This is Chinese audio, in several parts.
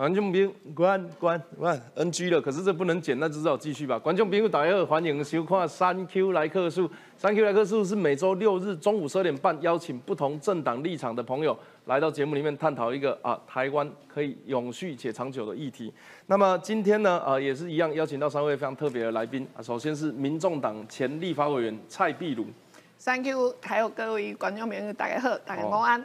观众朋友，关关关 NG 了，可是这不能剪，那就只好继续吧。观众朋友，大家好，欢迎收看三 Q 来客数。三 Q 来客数是每周六日中午十二点半，邀请不同政党立场的朋友来到节目里面探讨一个啊台湾可以永续且长久的议题。那么今天呢，呃也是一样，邀请到三位非常特别的来宾啊。首先是民众党前立法委员蔡壁如，三 Q，还有各位观众朋友，大家好，大家晚安。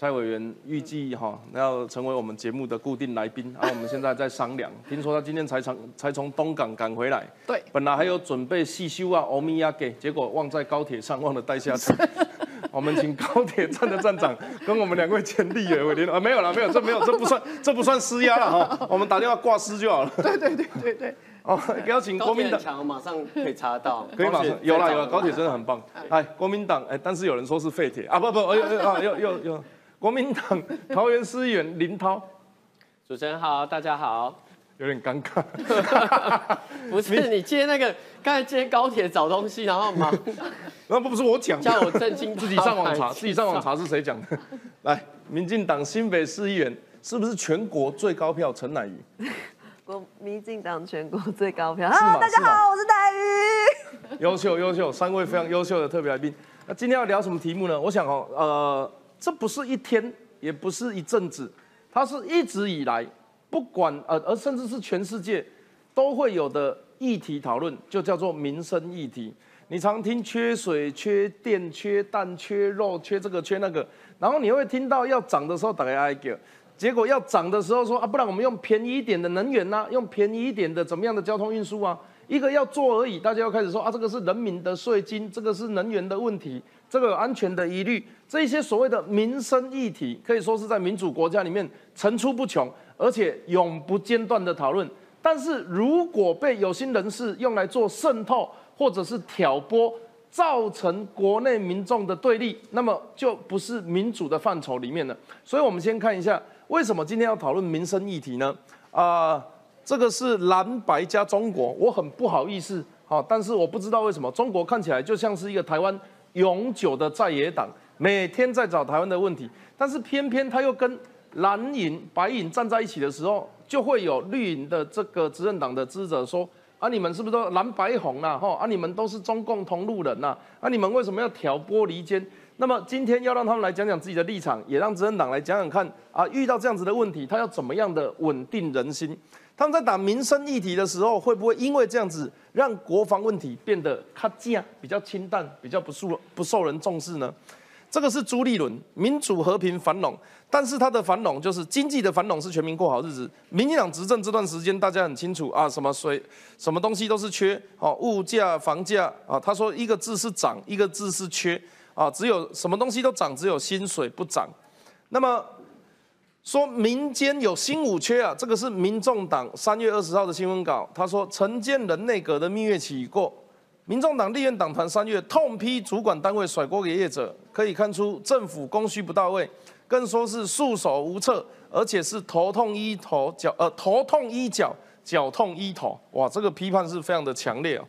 蔡委员预计哈要成为我们节目的固定来宾，而我们现在在商量。听说他今天才从才从东港赶回来，对，本来还有准备细修啊，欧米亚给，结果忘在高铁上，忘了带下车。我们请高铁站的站长跟我们两位前立委联络啊，没有了，没有，这没有，这不算，这不算施压了哈。我们打电话挂失就好了。对对对对对。哦，邀请国民党马上可以查到，可以马上有了有了，高铁真的很棒。哎，国民党哎，但是有人说是废铁啊，不不，哎啊又又又。国民党桃园市议员林涛，主持人好，大家好，有点尴尬，不是你接那个刚才接高铁找东西，然后忙，那不不是我讲，叫我震惊，自己上网查，自己上网查是谁讲的？来，民进党新北市议员是不是全国最高票陈乃瑜？国民进党全国最高票，Hello，大家好，我是乃瑜，优秀优秀，三位非常优秀的特别来宾。那今天要聊什么题目呢？我想哦，呃。这不是一天，也不是一阵子，它是一直以来，不管呃，而甚至是全世界都会有的议题讨论，就叫做民生议题。你常听缺水、缺电、缺蛋、缺肉、缺这个、缺那个，然后你会听到要涨的时候打家 I G，结果要涨的时候说啊，不然我们用便宜一点的能源呐，用便宜一点的怎么样的交通运输啊？一个要做而已，大家要开始说啊，这个是人民的税金，这个是能源的问题。这个有安全的疑虑，这一些所谓的民生议题，可以说是在民主国家里面层出不穷，而且永不间断的讨论。但是如果被有心人士用来做渗透或者是挑拨，造成国内民众的对立，那么就不是民主的范畴里面了。所以，我们先看一下为什么今天要讨论民生议题呢？啊，这个是蓝白加中国，我很不好意思，好，但是我不知道为什么中国看起来就像是一个台湾。永久的在野党每天在找台湾的问题，但是偏偏他又跟蓝营、白营站在一起的时候，就会有绿营的这个执政党的支持者说：啊，你们是不是都蓝白红呐？哈，啊，你们都是中共同路人呐？啊，你们为什么要挑拨离间？那么今天要让他们来讲讲自己的立场，也让执政党来讲讲看啊，遇到这样子的问题，他要怎么样的稳定人心？他们在打民生议题的时候，会不会因为这样子让国防问题变得卡价比较清淡，比较不受不受人重视呢？这个是朱立伦，民主和平繁荣，但是他的繁荣就是经济的繁荣是全民过好日子。民进党执政这段时间，大家很清楚啊，什么水什么东西都是缺，哦，物价、房价啊，他说一个字是涨，一个字是缺啊，只有什么东西都涨，只有薪水不涨。那么。说民间有新五缺啊，这个是民众党三月二十号的新闻稿。他说陈建仁内阁的蜜月期已过，民众党立院党团三月痛批主管单位甩锅给业者，可以看出政府供需不到位，更说是束手无策，而且是头痛医头脚呃头痛医脚脚痛医头，哇，这个批判是非常的强烈啊。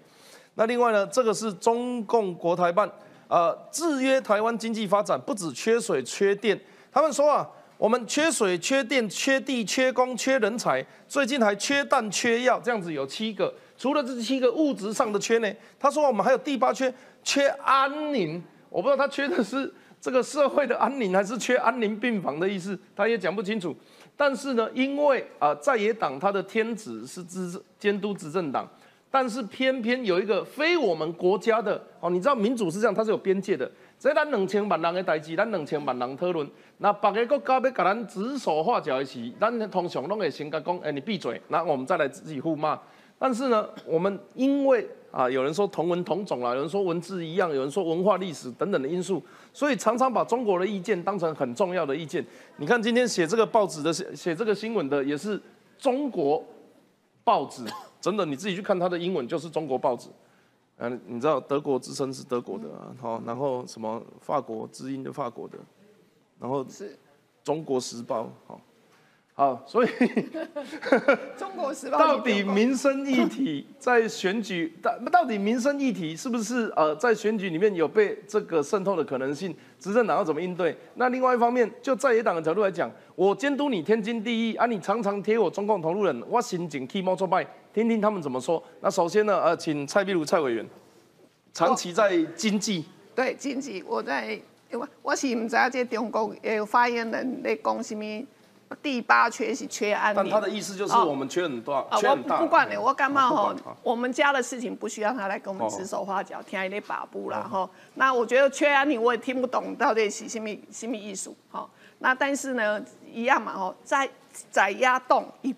那另外呢，这个是中共国台办呃制约台湾经济发展，不止缺水缺电，他们说啊。我们缺水、缺电、缺地、缺工、缺人才，最近还缺蛋、缺药，这样子有七个。除了这七个物质上的缺呢，他说我们还有第八缺，缺安宁。我不知道他缺的是这个社会的安宁，还是缺安宁病房的意思，他也讲不清楚。但是呢，因为啊在野党他的天职是执监督执政党，但是偏偏有一个非我们国家的哦，你知道民主是这样，它是有边界的。这咱两千万人的代志，咱两千万人讨论。那别个国家要甲咱指手画脚的时，咱通常拢会先甲讲，哎，你闭嘴，那我们再来自己互骂。但是呢，我们因为啊，有人说同文同种啦，有人说文字一样，有人说文化历史等等的因素，所以常常把中国的意见当成很重要的意见。你看今天写这个报纸的写写这个新闻的也是中国报纸，真的你自己去看它的英文就是中国报纸。嗯，你知道德国之声是德国的啊，好，然后什么法国之音的法国的，然后是。中国时报，好，好，所以 中国时报 到底民生议题在选举，到到底民生议题是不是呃在选举里面有被这个渗透的可能性？执政党要怎么应对？那另外一方面，就在野党的角度来讲，我监督你天经地义啊，你常常贴我中共同路人，我心警替猫作败，听听他们怎么说。那首先呢，呃，请蔡壁如蔡委员，长期在经济，对经济，我在我我是唔知道这中国有发言人在讲什么。第八缺是缺安但他的意思就是我们缺很多，缺很大。我不管你，我干嘛吼？我们家的事情不需要他来跟我们指手画脚，听一点把布啦吼。那我觉得缺安宁我也听不懂到底是什么什么艺术吼。那但是呢，一样嘛吼，在在压动，以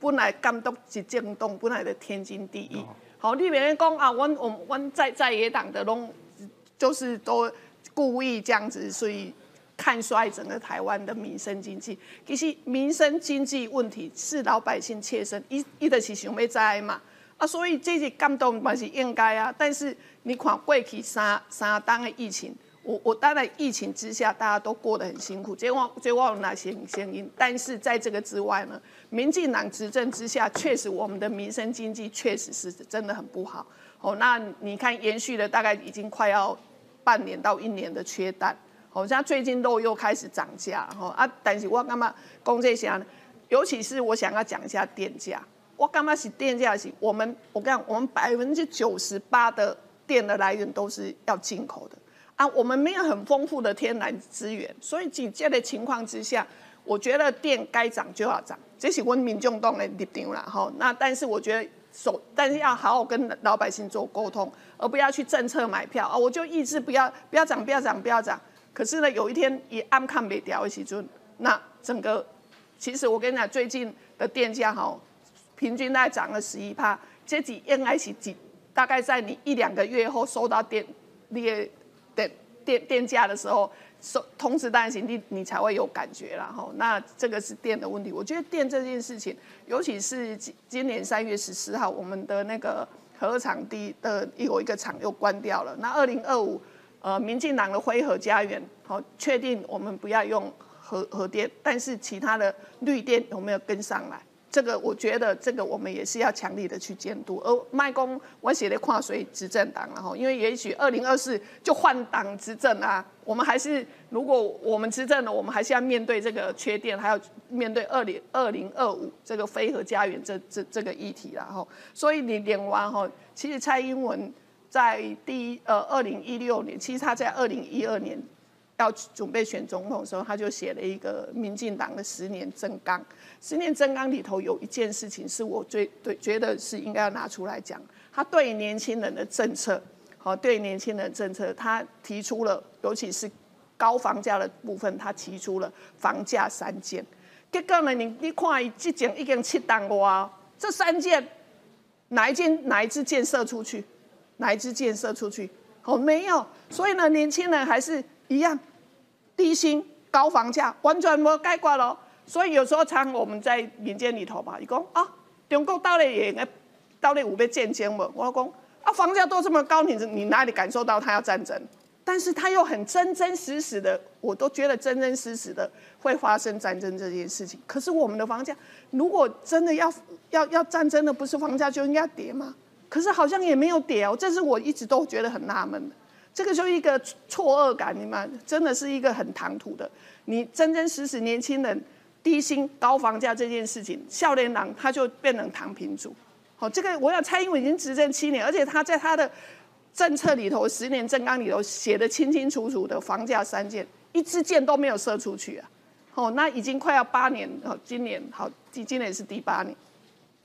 本来监督是震动，本来的天经地义。好，你别人讲啊，我我我在在野党的拢就是都故意这样子，所以。看衰整个台湾的民生经济，其实民生经济问题是老百姓切身，一一的是想要灾嘛，啊，所以这些感动嘛是应该啊。但是你看过去三三档的疫情，我我当然疫情之下大家都过得很辛苦，这我这我有哪些声音？但是在这个之外呢，民进党执政之下，确实我们的民生经济确实是真的很不好。哦，那你看延续了大概已经快要半年到一年的缺蛋。好像最近肉又开始涨价，吼啊！但是我干嘛讲这些呢？尤其是我想要讲一下电价。我干嘛是电价是？我们我讲，我们百分之九十八的电的来源都是要进口的啊。我们没有很丰富的天然资源，所以紧接的情况之下，我觉得电该涨就要涨，这是我们民众党的立场啦。吼，那但是我觉得首，但是要好好跟老百姓做沟通，而不要去政策买票啊！我就意志不要不要涨，不要涨，不要涨。可是呢，有一天一暗看没掉的时阵，那整个其实我跟你讲，最近的电价哈，平均大概涨了十一帕，这几应该是几大概在你一两个月后收到电那个电电电价的时候，收通知单行，你你才会有感觉了哈。那这个是电的问题，我觉得电这件事情，尤其是今今年三月十四号，我们的那个核场地的有一个厂又关掉了，那二零二五。呃，民进党的灰和家园，好，确定我们不要用核核电，但是其他的绿电有没有跟上来？这个我觉得，这个我们也是要强力的去监督。而麦公，我写的跨水执政党，然后因为也许二零二四就换党执政啊，我们还是如果我们执政了，我们还是要面对这个缺电，还要面对二零二零二五这个飞核家园这这这个议题然后，所以你连完哈，其实蔡英文。在第一呃二零一六年，其实他在二零一二年要准备选总统的时候，他就写了一个民进党的十年政纲。十年政纲里头有一件事情是我最对觉得是应该要拿出来讲，他对年轻人的政策，好对年轻人政策，他提出了尤其是高房价的部分，他提出了房价三件。结果呢，你你看这件已经七档哇，这三件哪一件哪一支建设出去？哪一支箭射出去？哦，没有。所以呢，年轻人还是一样，低薪、高房价，完全没概括了。所以有时候常我们在民间里头吧，你讲啊，中国到底也应该到底有被建军吗？我讲啊，房价都这么高，你你哪里感受到他要战争？但是他又很真真实实的，我都觉得真真实实的会发生战争这件事情。可是我们的房价，如果真的要要要战争的，不是房价就应该跌吗？可是好像也没有跌哦，这是我一直都觉得很纳闷的。这个就一个错愕感，你们真的是一个很唐突的。你真真实实年轻人低薪高房价这件事情，笑脸郎他就变成躺平族。好，这个我想蔡英文已经执政七年，而且他在他的政策里头十年政纲里头写的清清楚楚的房价三件，一支箭都没有射出去啊。哦，那已经快要八年，哦，今年好，今今年是第八年。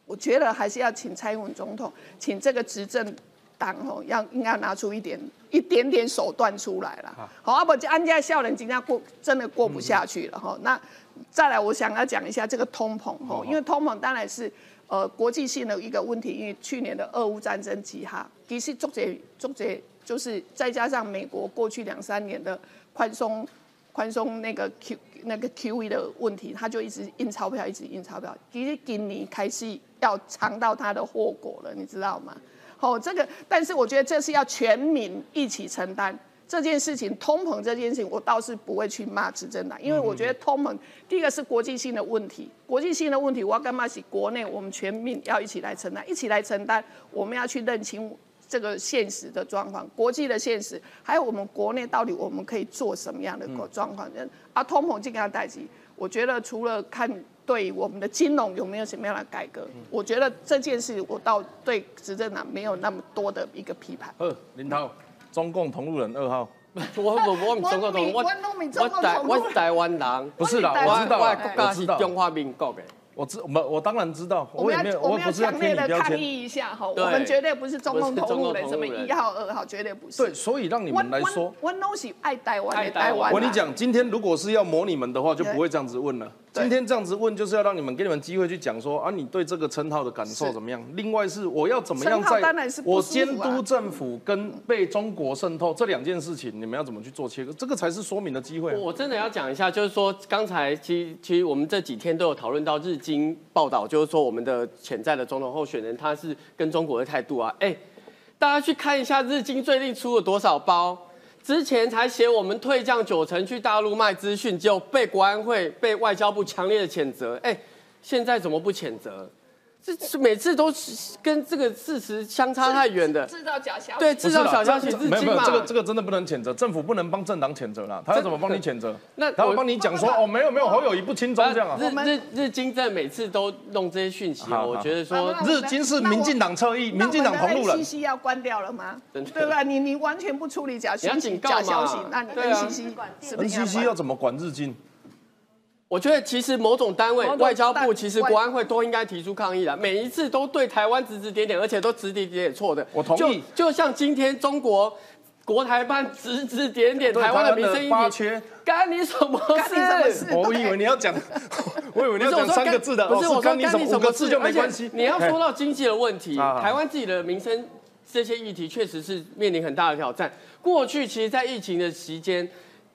我觉得还是要请蔡英文总统，请这个执政党吼，要应该拿出一点一点点手段出来了。好，阿伯就安家笑人，今天过真的过不下去了哈。那再来，我想要讲一下这个通膨哈，因为通膨当然是呃国际性的一个问题，因为去年的俄乌战争起哈，其实作者作者就是再加上美国过去两三年的宽松宽松那个 Q 那个 QE 的问题，他就一直印钞票，一直印钞票，其实今年开始。要尝到它的祸果了，你知道吗？好，这个，但是我觉得这是要全民一起承担。这件事情，通膨这件事情，我倒是不会去骂执政党，因为我觉得通膨第一个是国际性的问题，国际性的问题我要干嘛？是国内我们全民要一起来承担，一起来承担，我们要去认清这个现实的状况，国际的现实，还有我们国内到底我们可以做什么样的状况？啊，通膨这个代际，我觉得除了看对我们的金融有没有什么样的改革，我觉得这件事我倒对执政党没有那么多的一个批判。呃林涛。中共同路人二号，我我我唔中共同，我我台我是台湾人，不是啦，我知道，我国家是中华民国的。我知我我当然知道，我也没有，我们要强烈的抗议一下哈，我们绝对不是中共同路人，什么一号二号绝对不是。对，所以让你们来说，我都是爱台湾爱台湾。我跟你讲，今天如果是要模你们的话，就不会这样子问了。今天这样子问，就是要让你们给你们机会去讲说啊，你对这个称号的感受怎么样？另外是我要怎么样在，我监督政府跟被中国渗透这两件事情，你们要怎么去做切割？这个才是说明的机会。我真的要讲一下，就是说刚才其其实我们这几天都有讨论到日经报道，就是说我们的潜在的总统候选人他是跟中国的态度啊，哎，大家去看一下日经最近出了多少包。之前才写我们退降九成去大陆卖资讯，就被国安会、被外交部强烈的谴责。哎，现在怎么不谴责？这是每次都是跟这个事实相差太远的，制造假消息。对，制造假消息，日经嘛。这个这个真的不能谴责，政府不能帮政党谴责了。他要怎么帮你谴责？那他会帮你讲说哦，没有没有，侯友谊不轻松这样啊。日日日经在每次都弄这些讯息，我觉得说日经是民进党侧翼，民进党同路人。信息要关掉了吗？对吧？你你完全不处理假消息，假消息，那你 NCC 要怎么管日经？我觉得其实某种单位，外交部其实国安会都应该提出抗议的。每一次都对台湾指指点点，而且都指指点点错的。我同意。就像今天中国国台办指指点点台湾的民生议题，干你什么事？我以为你要讲，我以为你要讲三个字的，不是我说干你什么五个字就没关系。你要说到经济的问题，台湾自己的民生这些议题确实是面临很大的挑战。过去其实，在疫情的期间。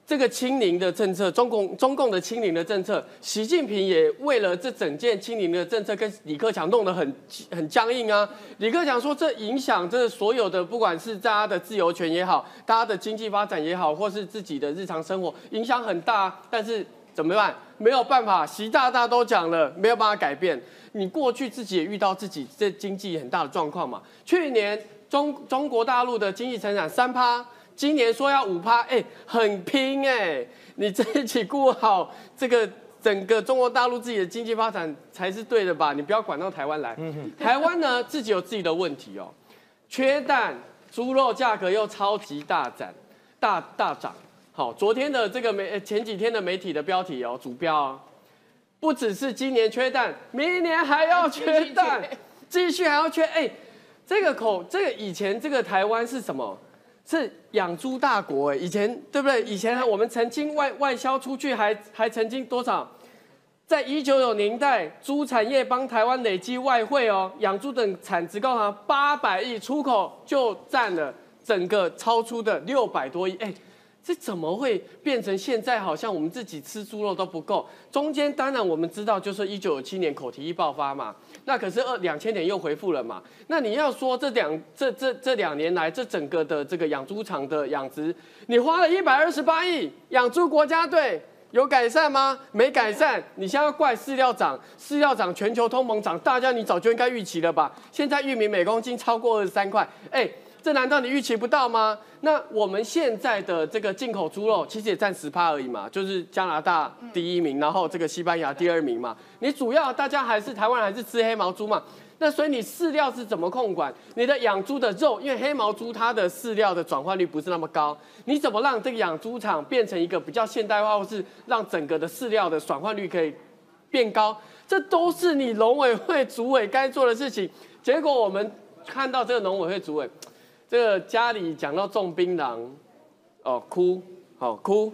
这个清零的政策，中共中共的清零的政策，习近平也为了这整件清零的政策，跟李克强弄得很很僵硬啊。李克强说，这影响这所有的，不管是大家的自由权也好，大家的经济发展也好，或是自己的日常生活，影响很大。但是怎么办？没有办法，习大大都讲了，没有办法改变。你过去自己也遇到自己这经济很大的状况嘛？去年中中国大陆的经济成长三趴。今年说要五趴，哎，很拼哎！你自己顾好这个整个中国大陆自己的经济发展才是对的吧？你不要管到台湾来。台湾呢，自己有自己的问题哦，缺蛋，猪肉价格又超级大涨，大大涨。好，昨天的这个媒，前几天的媒体的标题哦，主标，不只是今年缺蛋，明年还要缺蛋，继续还要缺。哎，这个口，这个以前这个台湾是什么？是养猪大国哎，以前对不对？以前我们曾经外外销出去，还还曾经多少？在一九九年代，猪产业帮台湾累积外汇哦，养猪等产值高达八百亿，出口就占了整个超出的六百多亿哎。这怎么会变成现在好像我们自己吃猪肉都不够？中间当然我们知道，就是一九九七年口蹄疫爆发嘛。那可是二两千年又恢复了嘛。那你要说这两这这这两年来，这整个的这个养猪场的养殖，你花了一百二十八亿养猪国家队有改善吗？没改善。你现在怪饲料涨，饲料涨，全球通膨涨，大家你早就应该预期了吧？现在玉米每公斤超过二十三块，哎。这难道你预期不到吗？那我们现在的这个进口猪肉其实也占十趴而已嘛，就是加拿大第一名，然后这个西班牙第二名嘛。你主要大家还是台湾还是吃黑毛猪嘛？那所以你饲料是怎么控管？你的养猪的肉，因为黑毛猪它的饲料的转换率不是那么高，你怎么让这个养猪场变成一个比较现代化，或是让整个的饲料的转换率可以变高？这都是你农委会主委该做的事情。结果我们看到这个农委会主委。这个家里讲到种槟榔，哦哭，好哭；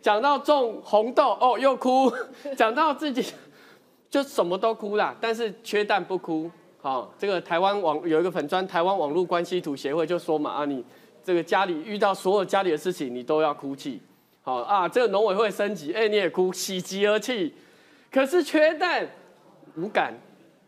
讲到种红豆，哦又哭；讲到自己 就什么都哭啦。但是缺蛋不哭，好，这个台湾网有一个粉砖，台湾网络关系图协会就说嘛啊，你这个家里遇到所有家里的事情，你都要哭泣，好啊，这个农委会升级，哎你也哭，喜极而泣。可是缺蛋无感，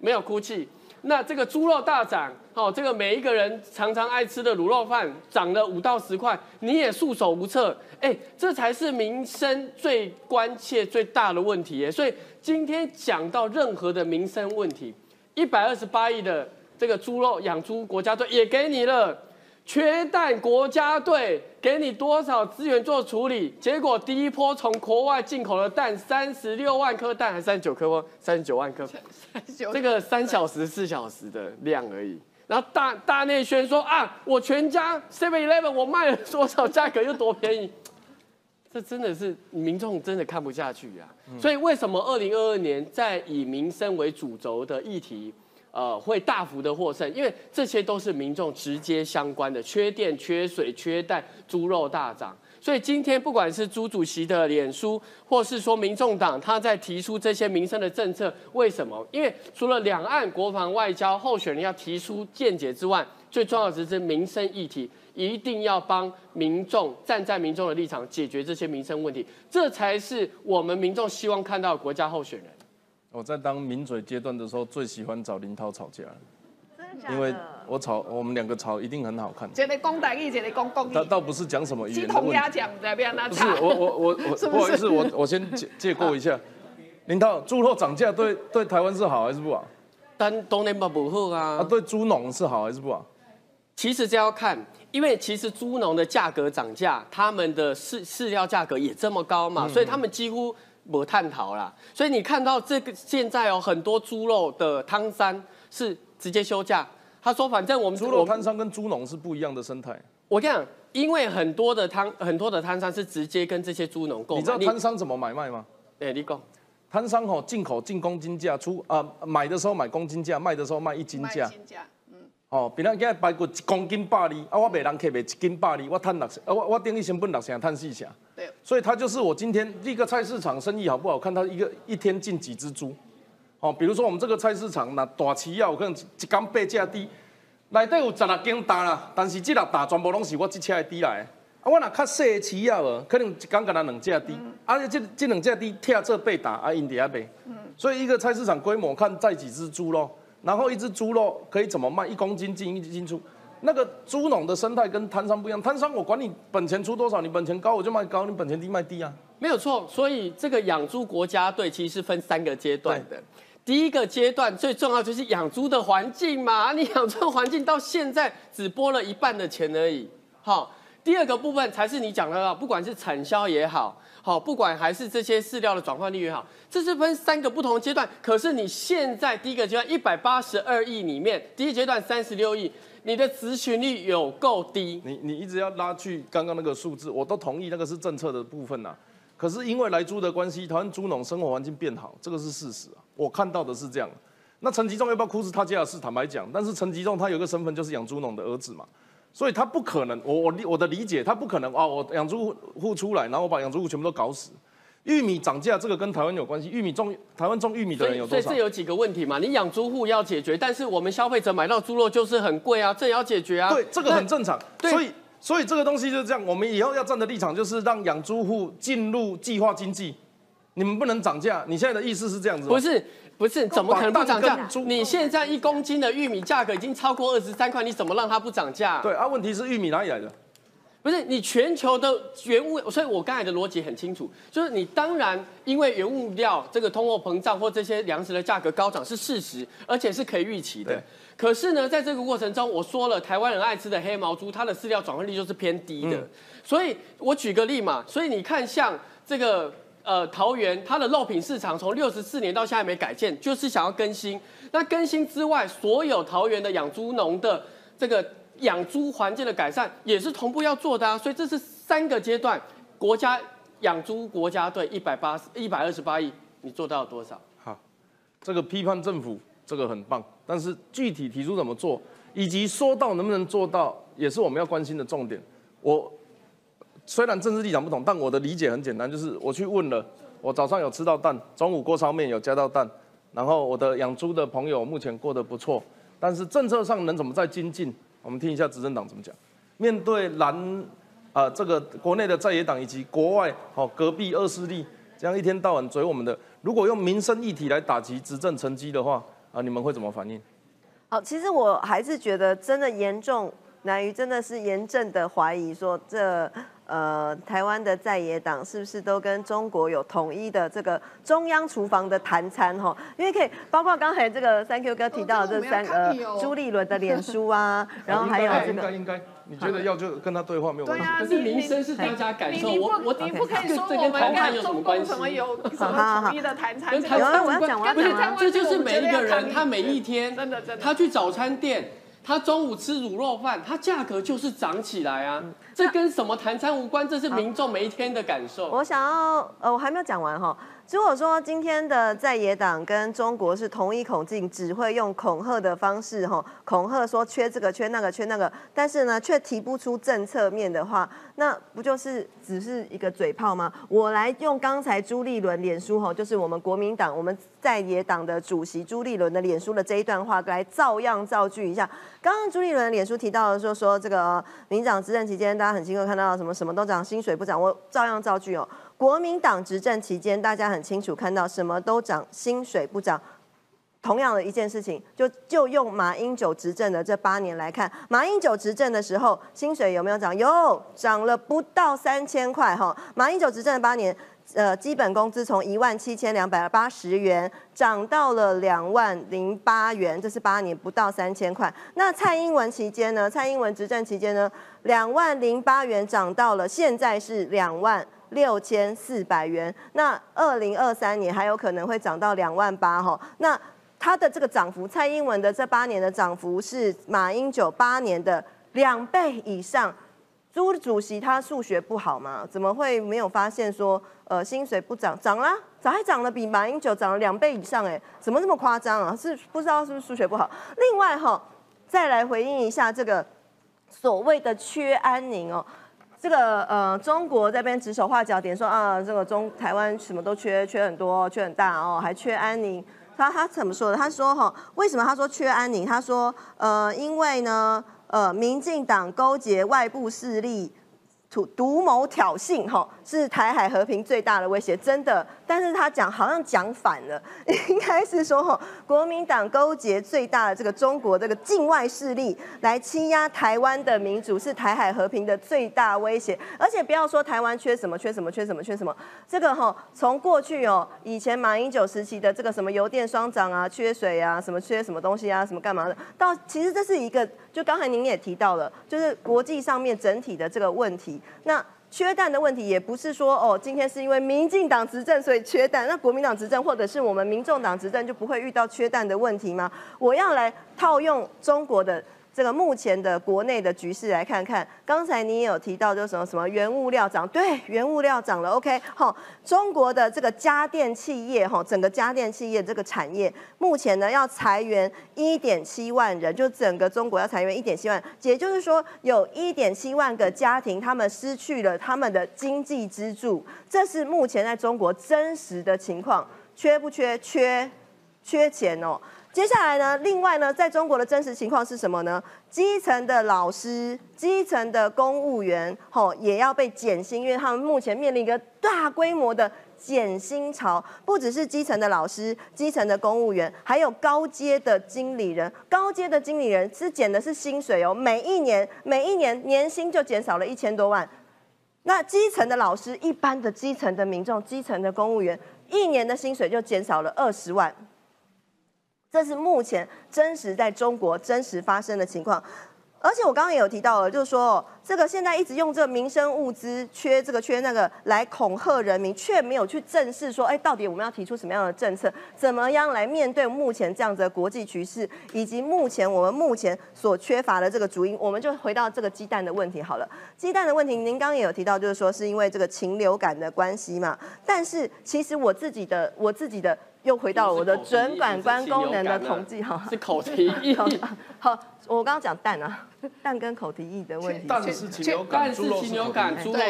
没有哭泣。那这个猪肉大涨，哦，这个每一个人常常爱吃的卤肉饭涨了五到十块，你也束手无策。哎，这才是民生最关切、最大的问题。所以今天讲到任何的民生问题，一百二十八亿的这个猪肉养猪国家队也给你了。缺蛋国家队给你多少资源做处理？结果第一波从国外进口的蛋三十六万颗蛋，还三十九颗三十九万颗，这个三小时四小时的量而已。然后大大内宣说啊，我全家 Seven Eleven 我卖了多少价格又多便宜，这真的是民众真的看不下去呀。所以为什么二零二二年在以民生为主轴的议题？呃，会大幅的获胜，因为这些都是民众直接相关的，缺电、缺水、缺蛋，猪肉大涨。所以今天不管是朱主席的脸书，或是说民众党他在提出这些民生的政策，为什么？因为除了两岸国防外交候选人要提出见解之外，最重要的是民生议题，一定要帮民众站在民众的立场解决这些民生问题，这才是我们民众希望看到的国家候选人。我在当名嘴阶段的时候，最喜欢找林涛吵架，因为我吵，我们两个吵一定很好看。这里公台语，这里公公他倒不是讲什么语言的问题。在边那不是我我我我 不好意思，我我先借借过一下。林涛，猪肉涨价对对台湾是好还是不好？但当然不好啊。啊，对猪农是好还是不好？其实这要看，因为其实猪农的价格涨价，他们的饲饲料价格也这么高嘛，所以他们几乎。不探讨啦，所以你看到这个现在哦很多猪肉的汤山是直接休假。他说，反正我们猪肉摊商跟猪农是不一样的生态。我跟你讲，因为很多的汤很多的摊商是直接跟这些猪农购买。你知道摊商怎么买卖吗？哎，你讲，摊商吼进口进公斤价，出啊买的时候买公斤价，卖的时候卖一斤价。哦，比如今日排骨一公斤百二，啊，我卖人客卖一斤百二，我赚六成，啊，我我等于成本六成，赚四成。对。所以他就是我今天一个菜市场生意好不好看，他一个一天进几只猪。哦，比如说我们这个菜市场那大企业，有可能一缸八只猪，内底有十六斤大啦，但是这六大全部拢是我这车的低来。啊，我若较细的市啊，可能一缸干那两只低，啊，这这两只低贴这八大啊，因伫遐卖。嗯。所以一个菜市场规模看在几只猪咯。然后一只猪肉可以怎么卖？一公斤进一斤出，那个猪农的生态跟摊商不一样。摊商我管你本钱出多少，你本钱高我就卖高，你本钱低卖低啊。没有错，所以这个养猪国家队其实是分三个阶段的。第一个阶段最重要就是养猪的环境嘛，你养猪环境到现在只拨了一半的钱而已。好，第二个部分才是你讲的，不管是产销也好。好，不管还是这些饲料的转换率也好，这是分三个不同阶段。可是你现在第一个阶段一百八十二亿里面，第一阶段三十六亿，你的咨询率有够低。你你一直要拉去刚刚那个数字，我都同意那个是政策的部分呐。可是因为来猪的关系，台湾猪农生活环境变好，这个是事实啊。我看到的是这样。那陈吉仲要不要哭是他家的事，坦白讲。但是陈吉仲他有个身份就是养猪农的儿子嘛。所以他不可能，我我理我的理解，他不可能啊！我养猪户出来，然后我把养猪户全部都搞死。玉米涨价，这个跟台湾有关系。玉米种台湾种玉米的人有多少？所以这有几个问题嘛？你养猪户要解决，但是我们消费者买到猪肉就是很贵啊，这也要解决啊。对，这个很正常。所以所以这个东西就是这样，我们以后要站的立场就是让养猪户进入计划经济。你们不能涨价，你现在的意思是这样子？不是。不是，怎么可能不涨价？你现在一公斤的玉米价格已经超过二十三块，你怎么让它不涨价？对啊，问题是玉米哪里来的？不是你全球的原物，所以我刚才的逻辑很清楚，就是你当然因为原物料这个通货膨胀或这些粮食的价格高涨是事实，而且是可以预期的。可是呢，在这个过程中，我说了，台湾人爱吃的黑毛猪，它的饲料转换率就是偏低的。所以我举个例嘛，所以你看像这个。呃，桃园它的肉品市场从六十四年到现在没改建，就是想要更新。那更新之外，所有桃园的养猪农的这个养猪环境的改善也是同步要做的啊。所以这是三个阶段，国家养猪国家队一百八一百二十八亿，你做到了多少？好，这个批判政府这个很棒，但是具体提出怎么做，以及说到能不能做到，也是我们要关心的重点。我。虽然政治立场不同，但我的理解很简单，就是我去问了，我早上有吃到蛋，中午锅烧面有加到蛋，然后我的养猪的朋友目前过得不错，但是政策上能怎么再精进？我们听一下执政党怎么讲。面对蓝，啊，这个国内的在野党以及国外，哦，隔壁二势力这样一天到晚追我们的，如果用民生议题来打击执政成绩的话，啊，你们会怎么反应？好，其实我还是觉得真的严重，难于真的是严正的怀疑说这。呃，台湾的在野党是不是都跟中国有统一的这个中央厨房的谈餐哈？因为可以包括刚才这个三 Q 哥提到的这三呃朱立伦的脸书啊，然后还有这个应该应该，你觉得要就跟他对话没有关系？可是民生是大家感受，我我你不可以说我们跟中共什么有什么统一的谈餐？有啊，我要讲完，这就是每一个人他每一天真的真的他去早餐店。他中午吃卤肉饭，它价格就是涨起来啊！这跟什么谈餐无关，这是民众每一天的感受。我想要，呃，我还没有讲完哈。如果说今天的在野党跟中国是同一口径，只会用恐吓的方式吼，恐吓说缺这个缺那个缺那个，但是呢却提不出政策面的话，那不就是只是一个嘴炮吗？我来用刚才朱立伦脸书哈，就是我们国民党我们在野党的主席朱立伦的脸书的这一段话来照样造句一下。刚刚朱立伦脸书提到的说说这个民党执政期间，大家很清楚看到什么什么都涨，薪水不涨，我照样造句哦。国民党执政期间，大家很清楚看到什么都涨，薪水不涨。同样的一件事情，就就用马英九执政的这八年来看，马英九执政的时候，薪水有没有涨？有，涨了不到三千块哈。马英九执政的八年，呃，基本工资从一万七千两百八十元涨到了两万零八元，这是八年不到三千块。那蔡英文期间呢？蔡英文执政期间呢，两万零八元涨到了现在是两万。六千四百元，那二零二三年还有可能会涨到两万八哈。那它的这个涨幅，蔡英文的这八年的涨幅是马英九八年的两倍以上。朱主席他数学不好吗？怎么会没有发现说，呃，薪水不涨，涨啦，涨还涨了比马英九涨了两倍以上？哎，怎么这么夸张啊？是不知道是不是数学不好？另外哈，再来回应一下这个所谓的缺安宁哦。这个呃，中国这边指手画脚点说啊，这个中台湾什么都缺，缺很多，缺很大哦，还缺安宁。他他怎么说的？他说哈，为什么他说缺安宁？他说呃，因为呢，呃，民进党勾结外部势力。独独谋挑衅，哈，是台海和平最大的威胁，真的。但是他讲好像讲反了，应该是说，哈，国民党勾结最大的这个中国这个境外势力来欺压台湾的民主，是台海和平的最大威胁。而且不要说台湾缺什么缺什么缺什么缺什么，这个哈，从过去哦，以前马英九时期的这个什么油电双涨啊，缺水啊，什么缺什么东西啊，什么干嘛的，到其实这是一个。就刚才您也提到了，就是国际上面整体的这个问题。那缺蛋的问题也不是说哦，今天是因为民进党执政所以缺蛋，那国民党执政或者是我们民众党执政就不会遇到缺蛋的问题吗？我要来套用中国的。这个目前的国内的局势来看看，刚才你也有提到，就什么什么原物料涨，对，原物料涨了。OK，好，中国的这个家电企业，哈，整个家电企业这个产业，目前呢要裁员一点七万人，就整个中国要裁员一点七万，也就是说有一点七万个家庭，他们失去了他们的经济支柱，这是目前在中国真实的情况，缺不缺？缺，缺钱哦。接下来呢？另外呢，在中国的真实情况是什么呢？基层的老师、基层的公务员，吼也要被减薪，因为他们目前面临一个大规模的减薪潮。不只是基层的老师、基层的公务员，还有高阶的经理人。高阶的经理人是减的是薪水哦，每一年每一年年薪就减少了一千多万。那基层的老师、一般的基层的民众、基层的公务员，一年的薪水就减少了二十万。这是目前真实在中国真实发生的情况，而且我刚刚也有提到了，就是说这个现在一直用这个民生物资缺这个缺那个来恐吓人民，却没有去正视说，哎，到底我们要提出什么样的政策，怎么样来面对目前这样子的国际局势，以及目前我们目前所缺乏的这个主因，我们就回到这个鸡蛋的问题好了。鸡蛋的问题，您刚刚也有提到，就是说是因为这个禽流感的关系嘛，但是其实我自己的我自己的。又回到了我的准感官功能的统计哈，是口蹄疫。好，我刚刚讲蛋啊，蛋跟口蹄疫的问题。蛋是禽流感，猪肉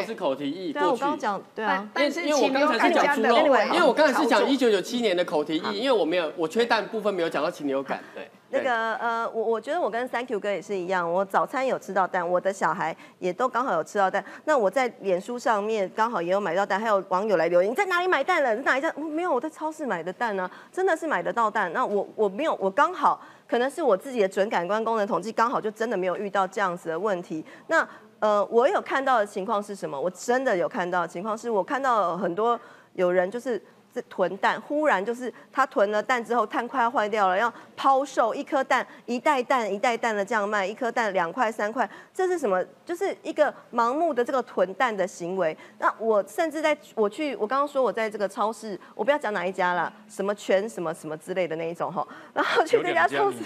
是口蹄疫。对，我刚刚讲对啊，但是因为我刚才是讲猪肉，因为我刚才是讲一九九七年的口蹄疫，因为我没有我缺蛋部分没有讲到禽流感，对。那个呃，我我觉得我跟 Thank you 哥也是一样，我早餐有吃到蛋，我的小孩也都刚好有吃到蛋。那我在脸书上面刚好也有买到蛋，还有网友来留言，你在哪里买蛋了？哪一家？没有，我在超市买的蛋呢，真的是买得到蛋。那我我没有，我刚好可能是我自己的准感官功能统计刚好就真的没有遇到这样子的问题。那呃，我有看到的情况是什么？我真的有看到的情况是我看到很多有人就是。囤蛋，忽然就是他囤了蛋之后，蛋快要坏掉了，要抛售一颗蛋，一袋蛋一袋蛋的这样卖，一颗蛋两块三块，这是什么？就是一个盲目的这个囤蛋的行为。那我甚至在我去，我刚刚说我在这个超市，我不要讲哪一家了，什么全什么什么之类的那一种哈，然后去这家超市，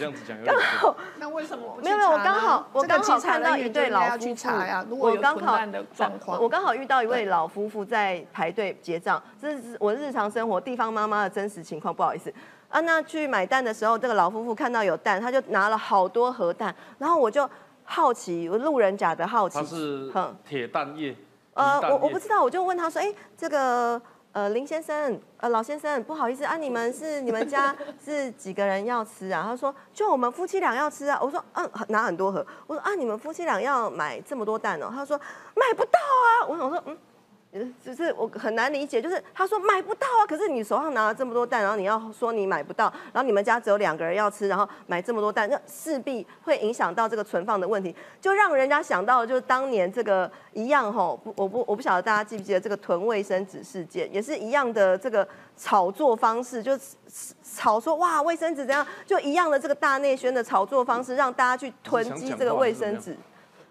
刚好那为什么没有没有？我刚好我刚好看到一对老夫妇，我刚好我刚好遇到一位老夫妇在排队结账，这是我日常。生活地方妈妈的真实情况，不好意思啊。那去买蛋的时候，这个老夫妇看到有蛋，他就拿了好多盒蛋，然后我就好奇，我路人甲的好奇，他是铁蛋液，呃，我我不知道，我就问他说，哎，这个呃林先生，呃老先生，不好意思啊，你们是 你们家是几个人要吃啊？他说就我们夫妻俩要吃啊。我说嗯，拿很多盒。我说啊，你们夫妻俩要买这么多蛋哦？他说买不到啊。我想说嗯。只是我很难理解，就是他说买不到啊，可是你手上拿了这么多蛋，然后你要说你买不到，然后你们家只有两个人要吃，然后买这么多蛋，那势必会影响到这个存放的问题，就让人家想到就是当年这个一样吼，不我不我不晓得大家记不记得这个囤卫生纸事件，也是一样的这个炒作方式，就是炒说哇卫生纸怎样，就一样的这个大内宣的炒作方式，让大家去囤积这个卫生纸。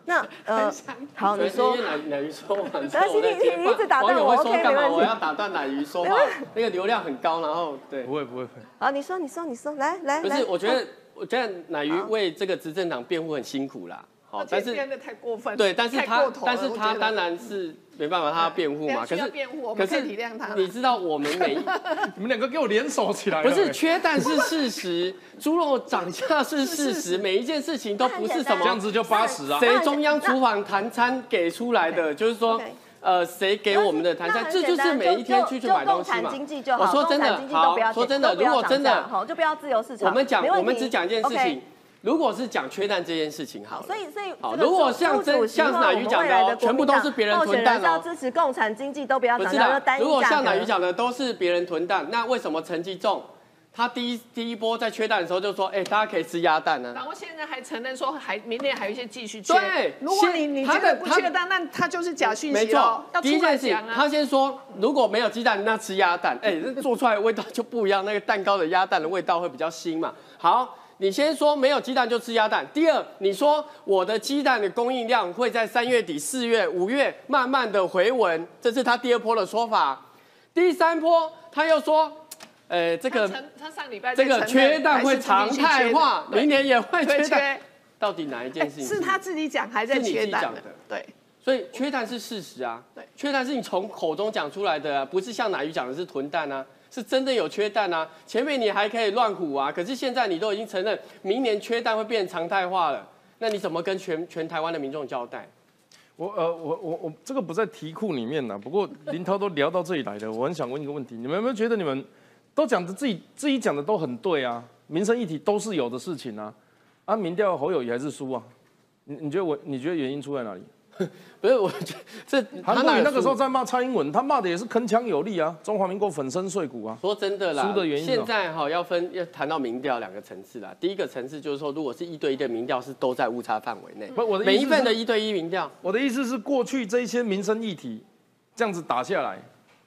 那 呃，好，你说奶奶鱼说完，你你一直打断我，OK，没问题。我要打断奶鱼说话，那个流量很高，然后对，不会不会不会。好，你说你说你说，来来来。不是，我觉得我觉得奶鱼为这个执政党辩护很辛苦啦。好，但是太过分，对，但是他但是他当然是没办法，他要辩护嘛。可是辩护，可是体谅他。你知道我们每 你们两个给我联手起来。不是缺蛋是事实，猪肉涨价 是事实，每一件事情都不是什么这样子就八十啊。谁中央厨房谈餐给出来的，就是说呃谁给我们的谈餐，这就是每一天去去买东西嘛。我说真的，好，说真的，如果真的好，就不要自由市场。我们讲，我们只讲一件事情。如果是讲缺蛋这件事情，好，所以所以好，如果像真像乃鱼讲的，全部都是别人囤蛋要支持共产经济，都不要涨价。如果像乃鱼讲的都是别人囤蛋，那为什么陈吉仲他第一第一波在缺蛋的时候就说，哎，大家可以吃鸭蛋呢？然后现在还承认说，还明年还有一些继续缺。对，如果你你这个不缺蛋，那他就是假讯息没错，第一件事他先说如果没有鸡蛋，那吃鸭蛋。哎，这做出来的味道就不一样，那个蛋糕的鸭蛋的味道会比较腥嘛。好。你先说没有鸡蛋就吃鸭蛋。第二，你说我的鸡蛋的供应量会在三月底、四月、五月慢慢的回稳，这是他第二波的说法。第三波他又说，呃，这个他上礼拜这个缺蛋会常态化，明年也会缺蛋。到底哪一件事情？是他自己讲还在缺蛋的？对，所以缺蛋是事实啊。对，缺蛋是你从口中讲出来的，不是像哪鱼讲的是囤蛋啊。是真的有缺蛋啊！前面你还可以乱唬啊，可是现在你都已经承认明年缺蛋会变常态化了，那你怎么跟全全台湾的民众交代？我呃我我我这个不在题库里面呢，不过林涛都聊到这里来了，我很想问一个问题：你们有没有觉得你们都讲的自己自己讲的都很对啊？民生议题都是有的事情啊，啊民调侯友谊还是输啊？你你觉得我你觉得原因出在哪里？不是，我这韩国瑜那个时候在骂蔡英文，他骂的也是铿锵有力啊，中华民国粉身碎骨啊。说真的啦，输的原因现在哈要分要谈到民调两个层次啦。第一个层次就是说，如果是一对一的民调，是都在误差范围内。不，我的每一份的一对一民调，我的意思是过去这些民生议题这样子打下来，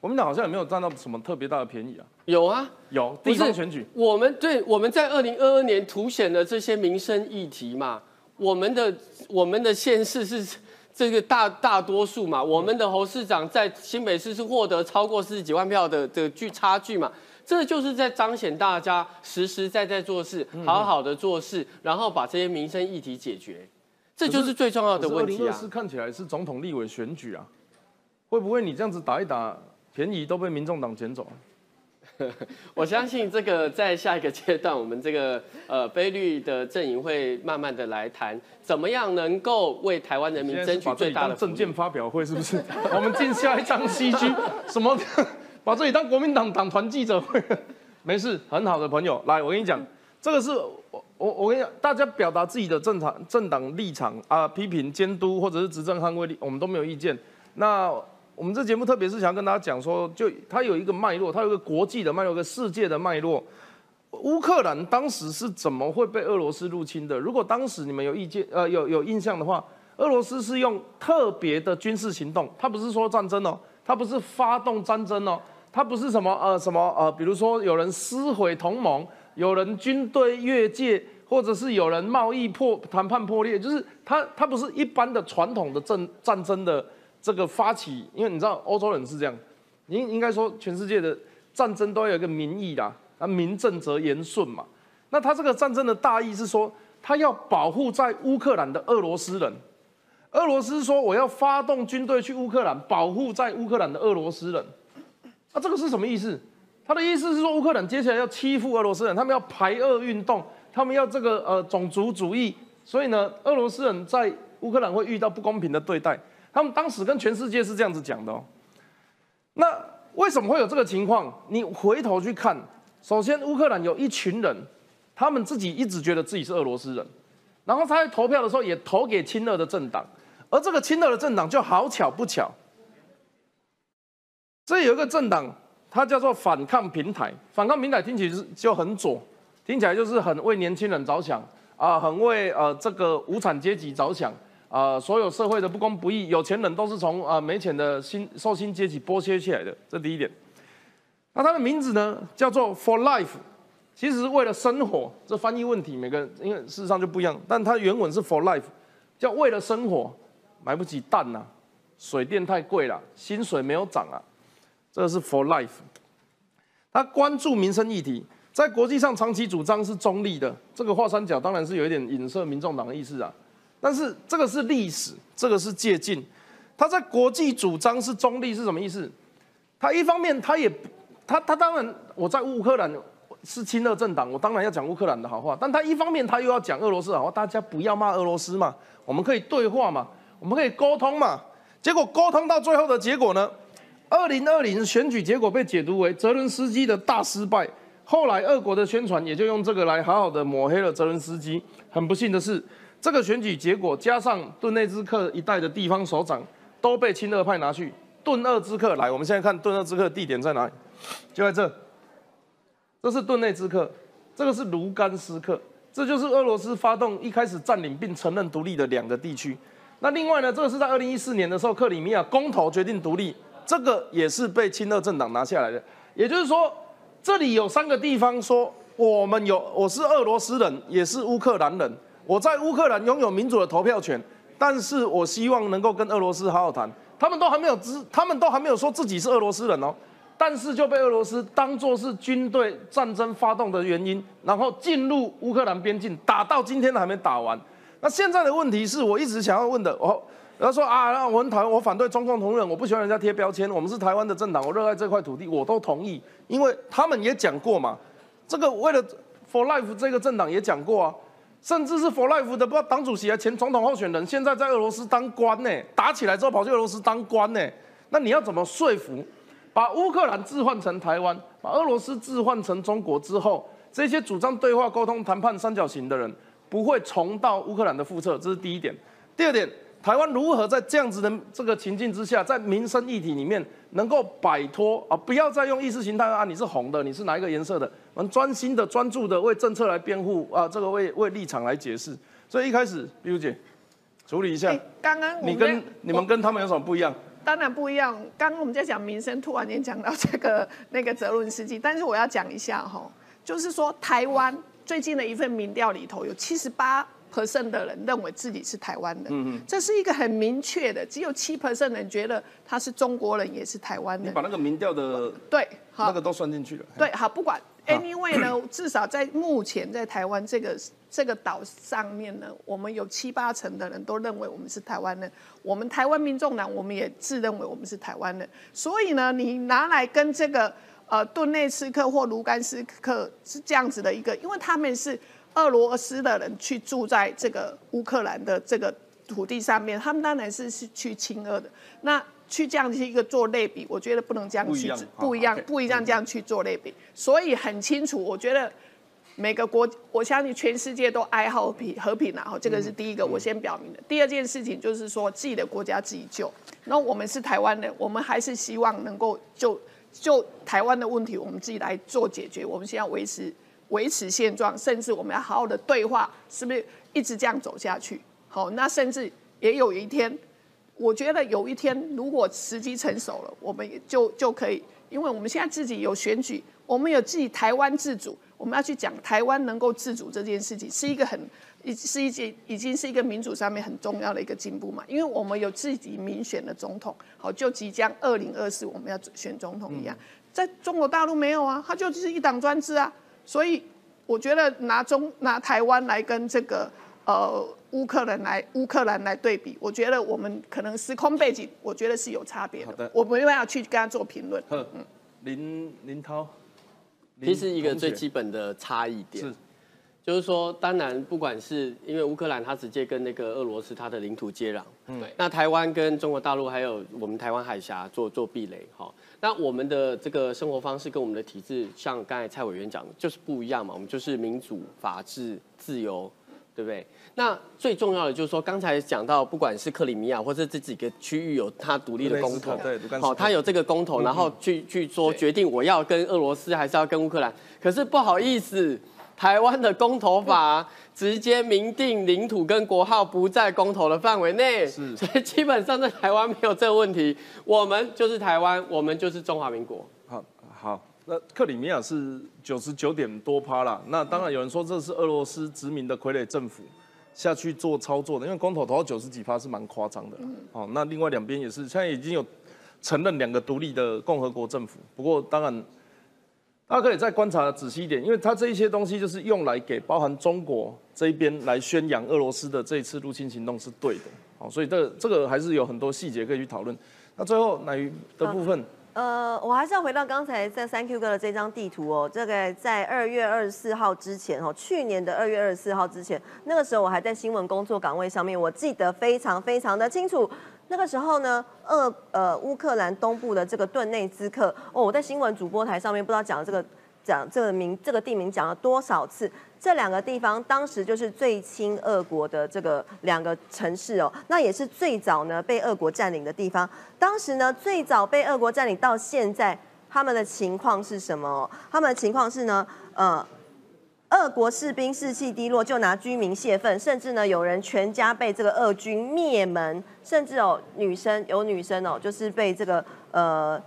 我们好像也没有占到什么特别大的便宜啊。有啊，有地方选举，我们对我们在二零二二年凸显了这些民生议题嘛，我们的我们的县市是。这个大大多数嘛，我们的侯市长在新北市是获得超过四十几万票的这个距差距嘛，这就是在彰显大家实实在在做事，好好的做事，然后把这些民生议题解决，这就是最重要的问题啊。是看起来是总统立委选举啊，会不会你这样子打一打，便宜都被民众党捡走？我相信这个在下一个阶段，我们这个呃菲律的阵营会慢慢的来谈，怎么样能够为台湾人民争取最大的政见发表会，是不是？我们进下一张 C 区什么？把这里当国民党党团记者会？没事，很好的朋友，来，我跟你讲，这个是我我我跟你讲，大家表达自己的政党政党立场啊，批评监督或者是执政捍卫力，我们都没有意见。那我们这节目特别是想要跟大家讲说，就它有一个脉络，它有一个国际的脉络，一个世界的脉络。乌克兰当时是怎么会被俄罗斯入侵的？如果当时你们有意见，呃，有有印象的话，俄罗斯是用特别的军事行动，它不是说战争哦，它不是发动战争哦，它不是什么呃什么呃，比如说有人撕毁同盟，有人军队越界，或者是有人贸易破谈判破裂，就是它它不是一般的传统的战战争的这个发起，因为你知道欧洲人是这样，应应该说全世界的战争都要有一个民意啦。啊，民政则言顺嘛。那他这个战争的大意是说，他要保护在乌克兰的俄罗斯人。俄罗斯说，我要发动军队去乌克兰，保护在乌克兰的俄罗斯人。那这个是什么意思？他的意思是说，乌克兰接下来要欺负俄罗斯人，他们要排俄运动，他们要这个呃种族主义。所以呢，俄罗斯人在乌克兰会遇到不公平的对待。他们当时跟全世界是这样子讲的哦。那为什么会有这个情况？你回头去看。首先，乌克兰有一群人，他们自己一直觉得自己是俄罗斯人，然后他在投票的时候也投给亲俄的政党，而这个亲俄的政党就好巧不巧，这有一个政党，它叫做反抗平台。反抗平台听起来就很左，听起来就是很为年轻人着想啊，很为呃这个无产阶级着想啊，所有社会的不公不义，有钱人都是从啊没钱的新受薪阶级剥削起来的，这第一点。那它的名字呢，叫做 For Life，其实是为了生活。这翻译问题，每个人因为事实上就不一样。但它原文是 For Life，叫为了生活，买不起蛋呐，水电太贵了，薪水没有涨啊。这个是 For Life，他关注民生议题，在国际上长期主张是中立的。这个画三角当然是有一点影射民众党的意思啊。但是这个是历史，这个是借鉴。他在国际主张是中立是什么意思？他一方面他也。他他当然，我在乌克兰是亲俄政党，我当然要讲乌克兰的好话。但他一方面他又要讲俄罗斯好话，大家不要骂俄罗斯嘛，我们可以对话嘛，我们可以沟通嘛。结果沟通到最后的结果呢？二零二零选举结果被解读为泽伦斯基的大失败。后来俄国的宣传也就用这个来好好的抹黑了泽伦斯基。很不幸的是，这个选举结果加上顿内兹克一带的地方首长都被亲俄派拿去。顿厄兹克来，我们现在看顿厄兹克地点在哪里？就在这，这是顿内兹克，这个是卢甘斯克，这就是俄罗斯发动一开始占领并承认独立的两个地区。那另外呢，这个是在二零一四年的时候，克里米亚公投决定独立，这个也是被亲俄政党拿下来的。也就是说，这里有三个地方说我们有，我是俄罗斯人，也是乌克兰人，我在乌克兰拥有民主的投票权，但是我希望能够跟俄罗斯好好谈。他们都还没有知，他们都还没有说自己是俄罗斯人哦。但是就被俄罗斯当作是军队战争发动的原因，然后进入乌克兰边境，打到今天都还没打完。那现在的问题是我一直想要问的，哦，他说啊，我很讨厌，我反对中共同仁，我不喜欢人家贴标签，我们是台湾的政党，我热爱这块土地，我都同意，因为他们也讲过嘛，这个为了 For Life 这个政党也讲过啊，甚至是 For Life 的不知道党主席啊前总统候选人，现在在俄罗斯当官呢，打起来之后跑去俄罗斯当官呢，那你要怎么说服？把乌克兰置换成台湾，把俄罗斯置换成中国之后，这些主张对话、沟通、谈判三角形的人不会重蹈乌克兰的覆辙，这是第一点。第二点，台湾如何在这样子的这个情境之下，在民生议题里面能够摆脱啊，不要再用意识形态啊，你是红的，你是哪一个颜色的？我们专心的、专注的为政策来辩护啊，这个为为立场来解释。所以一开始，碧如姐处理一下。刚刚你跟你们跟他们有什么不一样？当然不一样。刚刚我们在讲民生，突然间讲到这个那个泽伦斯基，但是我要讲一下哈，就是说台湾最近的一份民调里头有七十八 percent 的人认为自己是台湾人，嗯嗯，这是一个很明确的，只有七 percent 人觉得他是中国人，也是台湾人。你把那个民调的对，那个都算进去了。对，好，不管。Anyway 呢，至少在目前在台湾这个这个岛上面呢，我们有七八成的人都认为我们是台湾人。我们台湾民众党，我们也自认为我们是台湾人。所以呢，你拿来跟这个呃顿内斯克或卢甘斯克是这样子的一个，因为他们是俄罗斯的人去住在这个乌克兰的这个土地上面，他们当然是是去亲俄的。那去这样子一个做类比，我觉得不能这样去不一样不一样这样去做类比，所以很清楚，我觉得每个国，我相信全世界都爱好平和平啊，这个是第一个我先表明的。第二件事情就是说自己的国家自己救，那我们是台湾人，我们还是希望能够就就台湾的问题，我们自己来做解决。我们先要维持维持现状，甚至我们要好好的对话，是不是一直这样走下去？好，那甚至也有一天，我觉得有一天如果时机成熟了，我们就就可以，因为我们现在自己有选举，我们有自己台湾自主，我们要去讲台湾能够自主这件事情，是一个很。是一件已经是一个民主上面很重要的一个进步嘛，因为我们有自己民选的总统，好，就即将二零二四我们要选总统一样，在中国大陆没有啊，它就是一党专制啊，所以我觉得拿中拿台湾来跟这个呃乌克兰来乌克兰来对比，我觉得我们可能时空背景，我觉得是有差别的，我没办法去跟他做评论。嗯，林林涛，其实一个最基本的差异点。就是说，当然，不管是因为乌克兰它直接跟那个俄罗斯它的领土接壤，对，那台湾跟中国大陆还有我们台湾海峡做做壁垒，哈，那我们的这个生活方式跟我们的体制，像刚才蔡委员讲的，就是不一样嘛，我们就是民主、法治、自由，对不对？那最重要的就是说，刚才讲到，不管是克里米亚或者这几个区域有它独立的公投，对，好，它有这个公投，然后去去说决定我要跟俄罗斯还是要跟乌克兰，可是不好意思。台湾的公投法直接明定领土跟国号不在公投的范围内，是，所以基本上在台湾没有这个问题，我们就是台湾，我们就是中华民国。好，好，那克里米亚是九十九点多趴啦，那当然有人说这是俄罗斯殖民的傀儡政府下去做操作的，因为公投投到九十几趴是蛮夸张的。哦，那另外两边也是，现在已经有承认两个独立的共和国政府，不过当然。大家可以再观察仔细一点，因为它这一些东西就是用来给包含中国这一边来宣扬俄罗斯的这一次入侵行动是对的，好，所以这这个还是有很多细节可以去讨论。那最后奶鱼的部分，呃，我还是要回到刚才在三 Q 哥的这张地图哦，这个在二月二十四号之前哦，去年的二月二十四号之前，那个时候我还在新闻工作岗位上面，我记得非常非常的清楚。那个时候呢，俄呃乌克兰东部的这个顿内兹克哦，我在新闻主播台上面不知道讲这个讲这个名这个地名讲了多少次，这两个地方当时就是最亲俄国的这个两个城市哦，那也是最早呢被俄国占领的地方。当时呢最早被俄国占领到现在，他们的情况是什么？他们的情况是呢，呃。俄国士兵士气低落，就拿居民泄愤，甚至呢有人全家被这个俄军灭门，甚至有女生有女生哦，就是被这个呃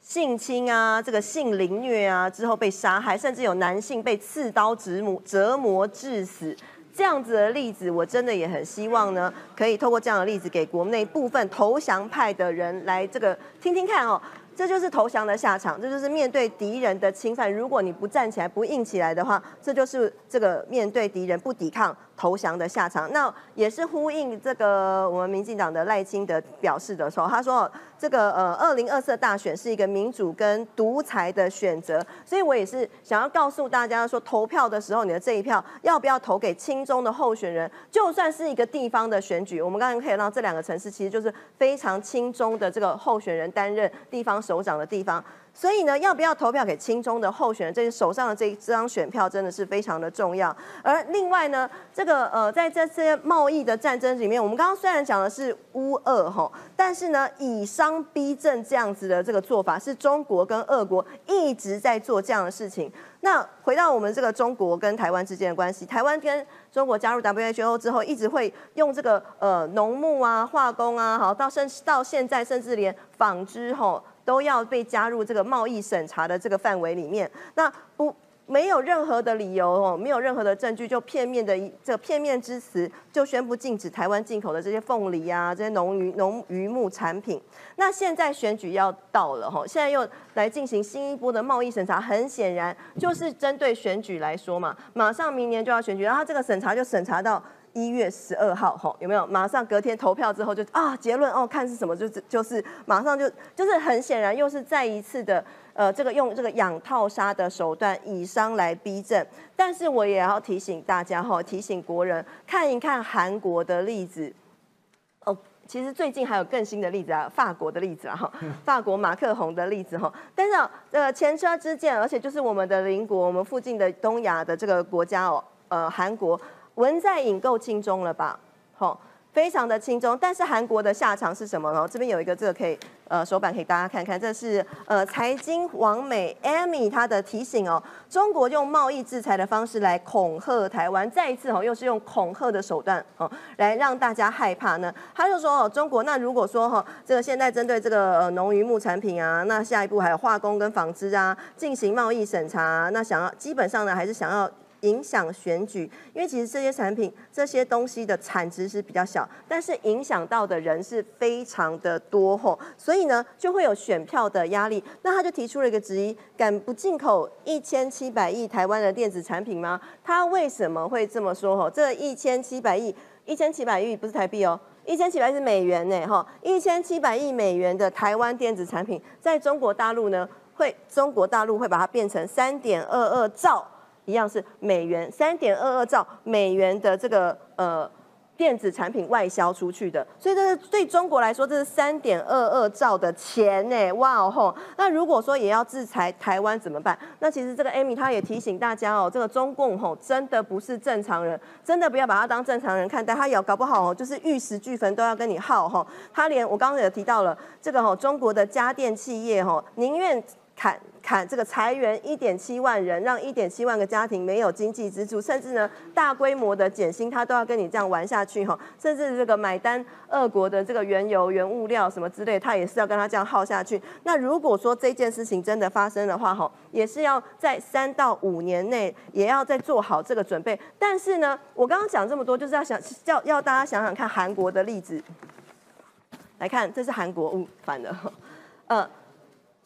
性侵啊，这个性凌虐啊之后被杀害，甚至有男性被刺刀折磨折磨致死，这样子的例子，我真的也很希望呢，可以透过这样的例子给国内部分投降派的人来这个听听看哦。这就是投降的下场，这就是面对敌人的侵犯，如果你不站起来、不硬起来的话，这就是这个面对敌人不抵抗。投降的下场，那也是呼应这个我们民进党的赖清德表示的时候，他说这个呃二零二四大选是一个民主跟独裁的选择，所以我也是想要告诉大家说，投票的时候你的这一票要不要投给亲中的候选人，就算是一个地方的选举，我们刚刚可以让这两个城市其实就是非常亲中的这个候选人担任地方首长的地方。所以呢，要不要投票给亲中的候选人？这手上的这这张选票真的是非常的重要。而另外呢，这个呃，在这些贸易的战争里面，我们刚刚虽然讲的是乌俄哈，但是呢，以商逼政这样子的这个做法，是中国跟俄国一直在做这样的事情。那回到我们这个中国跟台湾之间的关系，台湾跟中国加入 WHO 之后，一直会用这个呃农牧啊、化工啊，好到甚到现在，甚至连纺织吼。都要被加入这个贸易审查的这个范围里面，那不没有任何的理由哦，没有任何的证据，就片面的这片面之词，就宣布禁止台湾进口的这些凤梨啊，这些农渔农渔牧产品。那现在选举要到了哈，现在又来进行新一波的贸易审查，很显然就是针对选举来说嘛，马上明年就要选举，然后这个审查就审查到。一月十二号，吼有没有？马上隔天投票之后就啊结论哦，看是什么，就是就是马上就就是很显然又是再一次的呃这个用这个养套杀的手段以商来逼政。但是我也要提醒大家哈，提醒国人看一看韩国的例子哦。其实最近还有更新的例子啊，法国的例子啊哈，法国马克宏的例子哈。但是呃前车之鉴，而且就是我们的邻国，我们附近的东亚的这个国家哦，呃韩国。文在寅够轻松了吧？好，非常的轻松，但是韩国的下场是什么呢？这边有一个这个可以呃手板给大家看看，这是呃财经王美 Amy 她的提醒哦，中国用贸易制裁的方式来恐吓台湾，再一次哦又是用恐吓的手段哦来让大家害怕呢。他就说哦，中国那如果说哈这个现在针对这个呃农渔牧产品啊，那下一步还有化工跟纺织啊进行贸易审查，那想要基本上呢还是想要。影响选举，因为其实这些产品、这些东西的产值是比较小，但是影响到的人是非常的多吼，所以呢就会有选票的压力。那他就提出了一个质疑：敢不进口一千七百亿台湾的电子产品吗？他为什么会这么说？吼，这一千七百亿，一千七百亿不是台币哦，一千七百亿是美元呢，哈，一千七百亿美元的台湾电子产品，在中国大陆呢，会中国大陆会把它变成三点二二兆。一样是美元三点二二兆美元的这个呃电子产品外销出去的，所以这是对中国来说，这是三点二二兆的钱呢，哇哦吼！那如果说也要制裁台湾怎么办？那其实这个 Amy 她也提醒大家哦，这个中共吼真的不是正常人，真的不要把他当正常人看待，他也搞不好哦，就是玉石俱焚都要跟你耗吼。他连我刚刚也提到了这个吼，中国的家电企业吼宁愿。砍砍这个裁员一点七万人，让一点七万个家庭没有经济支柱，甚至呢大规模的减薪，他都要跟你这样玩下去哈。甚至这个买单俄国的这个原油、原物料什么之类，他也是要跟他这样耗下去。那如果说这件事情真的发生的话哈，也是要在三到五年内也要再做好这个准备。但是呢，我刚刚讲这么多，就是要想要要大家想想看韩国的例子，来看这是韩国，嗯，反了，呃。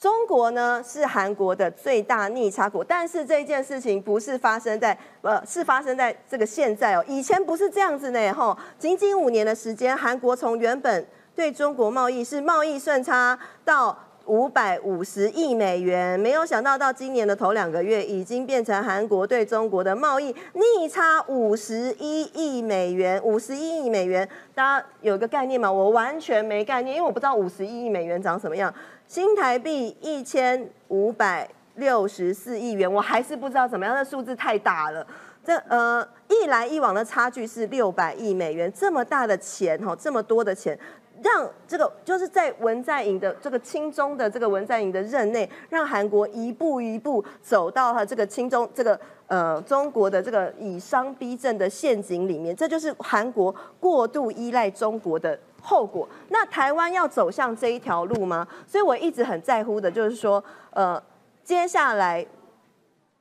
中国呢是韩国的最大逆差国，但是这件事情不是发生在呃，是发生在这个现在哦。以前不是这样子呢，吼，仅仅五年的时间，韩国从原本对中国贸易是贸易顺差到五百五十亿美元，没有想到到今年的头两个月，已经变成韩国对中国的贸易逆差五十一亿美元，五十一亿美元，大家有个概念吗？我完全没概念，因为我不知道五十一亿美元长什么样。新台币一千五百六十四亿元，我还是不知道怎么样，那数字太大了。这呃一来一往的差距是六百亿美元，这么大的钱哈，这么多的钱，让这个就是在文在寅的这个亲中的这个文在寅的任内，让韩国一步一步走到了这个亲中这个呃中国的这个以商逼政的陷阱里面，这就是韩国过度依赖中国的。后果，那台湾要走向这一条路吗？所以我一直很在乎的，就是说，呃，接下来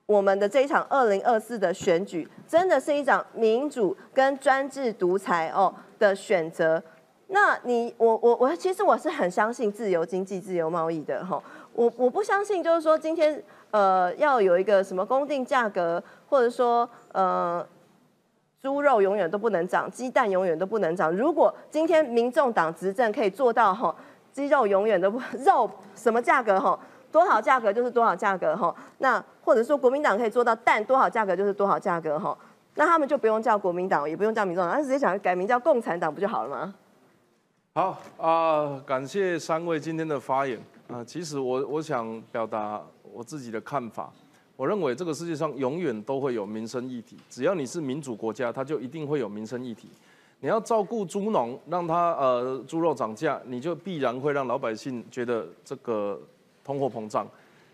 我们的这一场二零二四的选举，真的是一场民主跟专制独裁哦的选择。那你，我，我，我其实我是很相信自由经济、自由贸易的哈。我我不相信，就是说今天呃要有一个什么公定价格，或者说呃。猪肉永远都不能涨，鸡蛋永远都不能涨。如果今天民众党执政可以做到哈，鸡肉永远都不 肉什么价格哈，多少价格就是多少价格哈。那或者说国民党可以做到蛋多少价格就是多少价格哈，那他们就不用叫国民党，也不用叫民众党，他直接想改名叫共产党不就好了吗？好啊，感谢三位今天的发言啊。其实我我想表达我自己的看法。我认为这个世界上永远都会有民生议题，只要你是民主国家，它就一定会有民生议题。你要照顾猪农，让他呃猪肉涨价，你就必然会让老百姓觉得这个通货膨胀。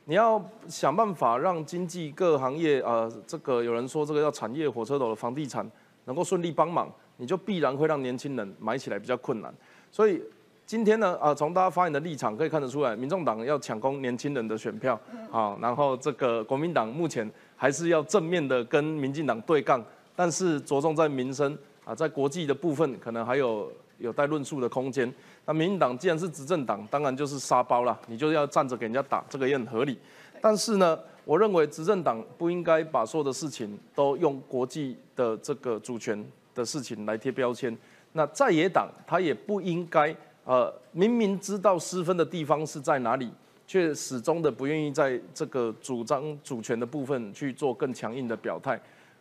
你要想办法让经济各行业呃这个有人说这个叫产业火车头的房地产能够顺利帮忙，你就必然会让年轻人买起来比较困难。所以。今天呢，啊，从大家发言的立场可以看得出来，民众党要抢攻年轻人的选票，啊，然后这个国民党目前还是要正面的跟民进党对杠，但是着重在民生，啊，在国际的部分可能还有有待论述的空间。那民进党既然是执政党，当然就是沙包啦，你就要站着给人家打，这个也很合理。但是呢，我认为执政党不应该把所有的事情都用国际的这个主权的事情来贴标签。那在野党他也不应该。呃，明明知道失分的地方是在哪里，却始终的不愿意在这个主张主权的部分去做更强硬的表态。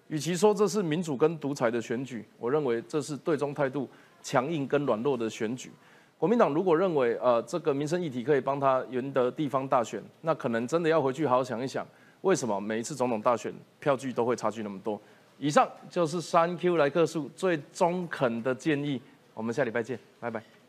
与其说这是民主跟独裁的选举，我认为这是对中态度强硬跟软弱的选举。国民党如果认为呃这个民生议题可以帮他赢得地方大选，那可能真的要回去好好想一想，为什么每一次总统大选票据都会差距那么多？以上就是三 Q 来客数最中肯的建议。我们下礼拜见，拜拜。